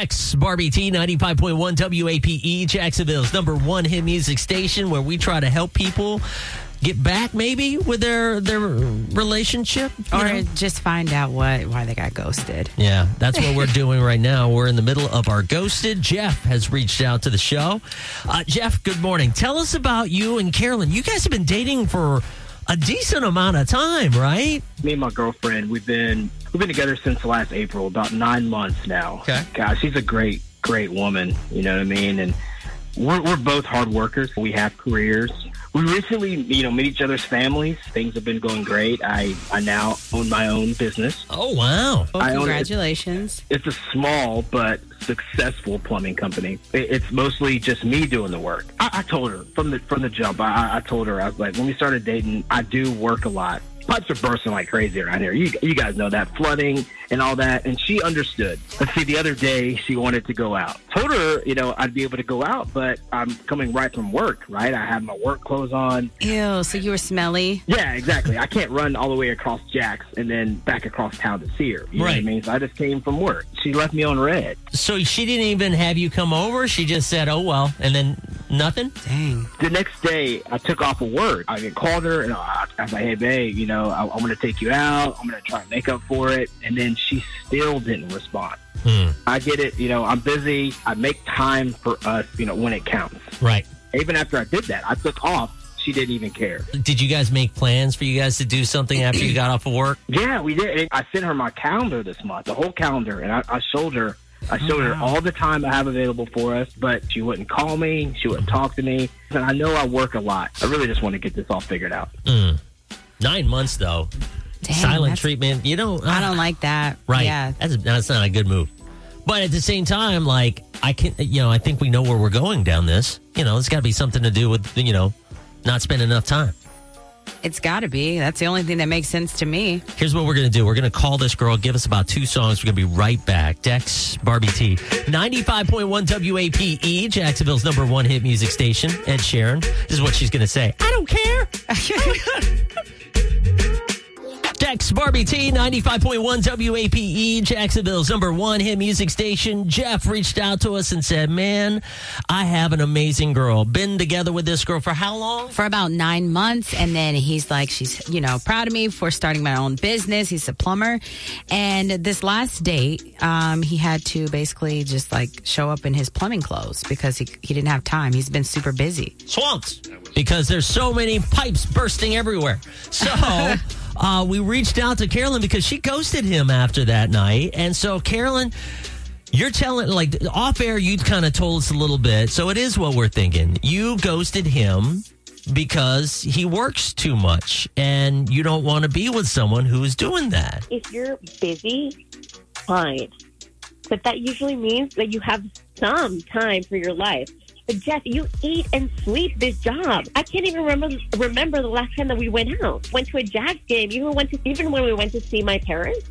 Dex Barbie T 95.1 WAPE, Jacksonville's number one hit music station where we try to help people get back maybe with their their relationship Or know? just find out what why they got ghosted. yeah that's what we're doing right now. We're in the middle of our ghosted. Jeff has reached out to the show. Uh, jeff good morning. Tell us about you and carolyn. You guys have been dating for a decent amount of time right me and my girlfriend, we've been we've been together since last April, about nine months now. Okay. God, she's a great, great woman. You know what I mean? And we're we're both hard workers. We have careers. We recently, you know, met each other's families. Things have been going great. I I now own my own business. oh wow Well, I own it. congratulations. It's a small but successful plumbing company. It- It's mostly just me doing the work. I, I told her from the from the jump. I, I told her I was like, when we started dating, I do work a lot. Pipes are bursting like crazy around here. You you guys know that flooding and all that, and she understood. Let's see, the other day she wanted to go out. Told her, you know, I'd be able to go out, but I'm coming right from work. Right, I have my work clothes on. Ew, so you were smelly. Yeah, exactly. I can't run all the way across Jax and then back across town to see her. You know what I Right. mean? So I just came from work. She left me on red. so she didn't even have you come over she just said oh well and then nothing Dang. The next day, I took off of work. I called her and I I was like, "Hey, babe, you know, I, I'm going to take you out. I'm going to try and make up for it." And then she still didn't respond. Hmm. I get it. You know, I'm busy. I make time for us. You know, when it counts. right Even after I did that, I took off. She didn't even care. Did you guys make plans for you guys to do something after you got off of work? Yeah, we did. I sent her my calendar this month, the whole calendar, and I, I showed her. I oh, showed her all the time I have available for us, but she wouldn't call me. She wouldn't talk to me. And I know I work a lot. I really just want to get this all figured out. Mm. Nine months though. Dang, Silent treatment. You don't. Uh, I don't like that. Right. Yeah. That's that's not a good move. But at the same time, like I can, you know, I think we know where we're going down this. You know, it's got to be something to do with you know, not spending enough time. It's got to be. That's the only thing that makes sense to me. Here's what we're going to do. We're going to call this girl, give us about two songs. We're going to be right back. Dex, Barbie T, 95.1 WAPE, Jacksonville's number one hit music station. Ed Sheeran. This is what she's going to say. I don't care. Dex, Barbie T, 95.1 WAPE, Jacksonville's number one hit music station. Jeff reached out to us and said, Man, I have an amazing girl. Been together with this girl for how long? For about nine months. And then he's like, she's, you know, proud of me for starting my own business. He's a plumber. And this last date, um, he had to basically just like show up in his plumbing clothes because he, he didn't have time. He's been super busy. swamps because there's so many pipes bursting everywhere. So uh, we reached out to Carolyn because she ghosted him after that night. And so, Carolyn, you're telling, like, off air, you kind of told us a little bit. So it is what we're thinking. You ghosted him because he works too much and you don't want to be with someone who is doing that. if you're busy, fine. But that usually means that you have some time for your life. Jeff, you eat and sleep this job. I can't even remember remember the last time that we went out. Went to a Jags game. Even went to even when we went to see my parents.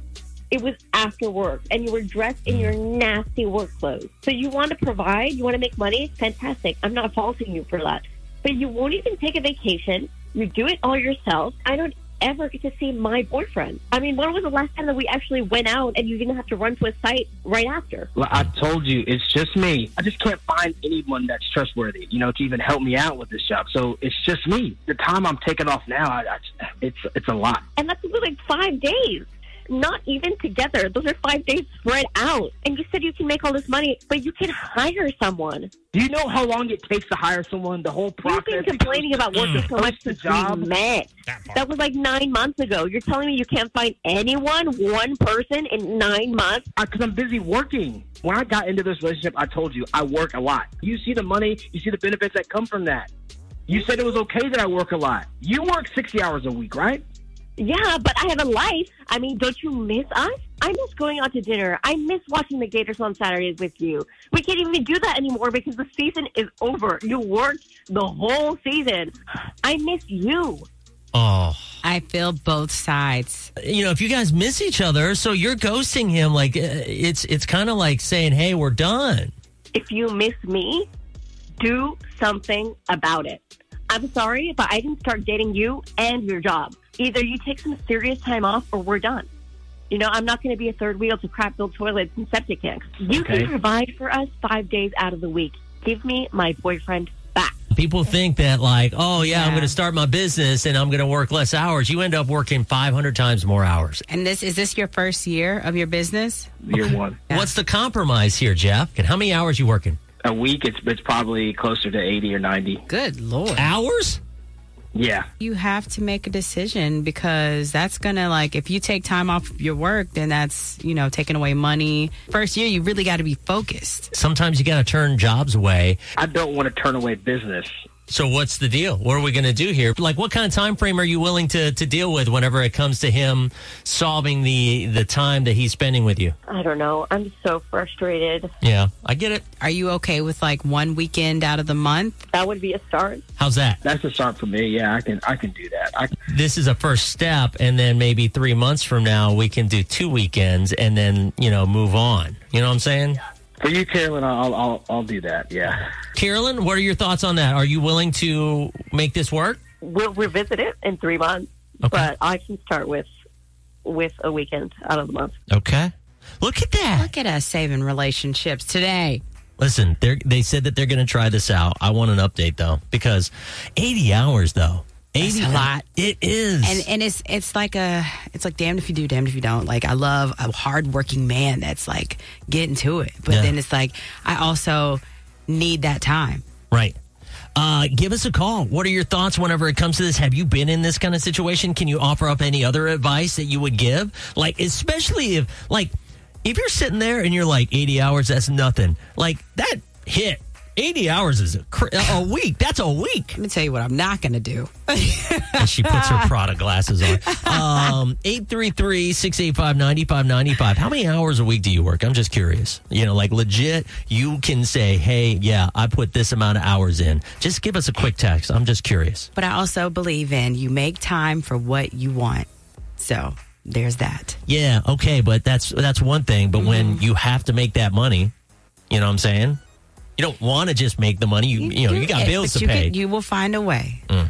It was after work, and you were dressed in your nasty work clothes. So you want to provide, you want to make money. Fantastic. I'm not faulting you for that. But you won't even take a vacation. You do it all yourself. I don't ever get to see my boyfriend. I mean, when was the last time that we actually went out and you didn't have to run to a site right after? Well, I told you, it's just me. I just can't find anyone that's trustworthy, you know, to even help me out with this job. So it's just me. The time I'm taking off now, I, I, it's it's a lot. And that's like five days. Not even together. Those are five days spread out. And you said you can make all this money, but you can hire someone. Do you know how long it takes to hire someone? The whole process. You've been complaining about working so much since job. we met. That was like nine months ago. You're telling me you can't find anyone, one person, in nine months? Uh, because I'm busy working. When I got into this relationship, I told you I work a lot. You see the money, you see the benefits that come from that. You said it was okay that I work a lot. You work 60 hours a week, right? Yeah, but I have a life. I mean, don't you miss us? I miss going out to dinner. I miss watching the Gators on Saturdays with you. We can't even do that anymore because the season is over. You worked the whole season. I miss you. Oh, I feel both sides. you know, if you guys miss each other, so you're ghosting him, like uh, it's it's kind of like saying, "Hey, we're done." If you miss me, do something about it. I'm sorry, but I didn't start dating you and your job. Either you take some serious time off or we're done. You know, I'm not going to be a third wheel to crap filled toilets and septic tanks. You Okay. can provide for us five days out of the week. Give me my boyfriend back. People think that, like, oh yeah, I'm going to start my business and I'm going to work less hours. You end up working 500 times more hours. And this is this your first year of your business? Year one. Yeah. What's the compromise here, Jeff? And how many hours you working? A week, it's it's probably closer to eighty or ninety. Good lord. Hours? Yeah. You have to make a decision because that's gonna like if you take time off of your work, then that's you know taking away money. First year, you really got to be focused. Sometimes you got to turn jobs away. I don't want to turn away business. So what's the deal? What are we going to do here? Like, what kind of time frame are you willing to, to deal with whenever it comes to him solving the the time that he's spending with you? I don't know. I'm so frustrated. Yeah, I get it. Are you okay with like one weekend out of the month? That would be a start. How's that? That's a start for me. Yeah, I can I can do that. I, this is a first step and then maybe three months from now we can do two weekends and then you know move on you know what i'm saying for you, Carolyn, I'll I'll I'll do that. Yeah. carolyn what are your thoughts on that are you willing to make this work We'll revisit it in three months, Okay. but I can start with with a weekend out of the month. okay look at that Look at us saving relationships today. listen they're, they said that they're going to try this out i want an update though because 80 hours though 80 That's a lot. it is And and it's it's like a it's like damned if you do, damned if you don't. Like I love a hardworking man that's like getting to it, but Yeah. then it's like I also need that time. Right. Uh, give us a call. What are your thoughts whenever it comes to this? Have you been in this kind of situation? Can you offer up any other advice that you would give? Like, especially if, like, if you're sitting there and you're like 80 hours, that's nothing. Like, that hit 80 hours is a, cr- a week. That's a week. Let me tell you what I'm not going to do. And she puts her Prada glasses on. Um, 833 685 9595. How many hours a week do you work? I'm just curious. You know, like legit, you can say, hey, yeah, I put this amount of hours in. Just give us a quick text. I'm just curious. But I also believe in you make time for what you want. So there's that. Yeah, okay, but that's that's one thing. But when you have to make that money, you know what I'm saying? You don't want to just make the money. You you know, you got it, bills to you pay. can- you will find a way. Mm.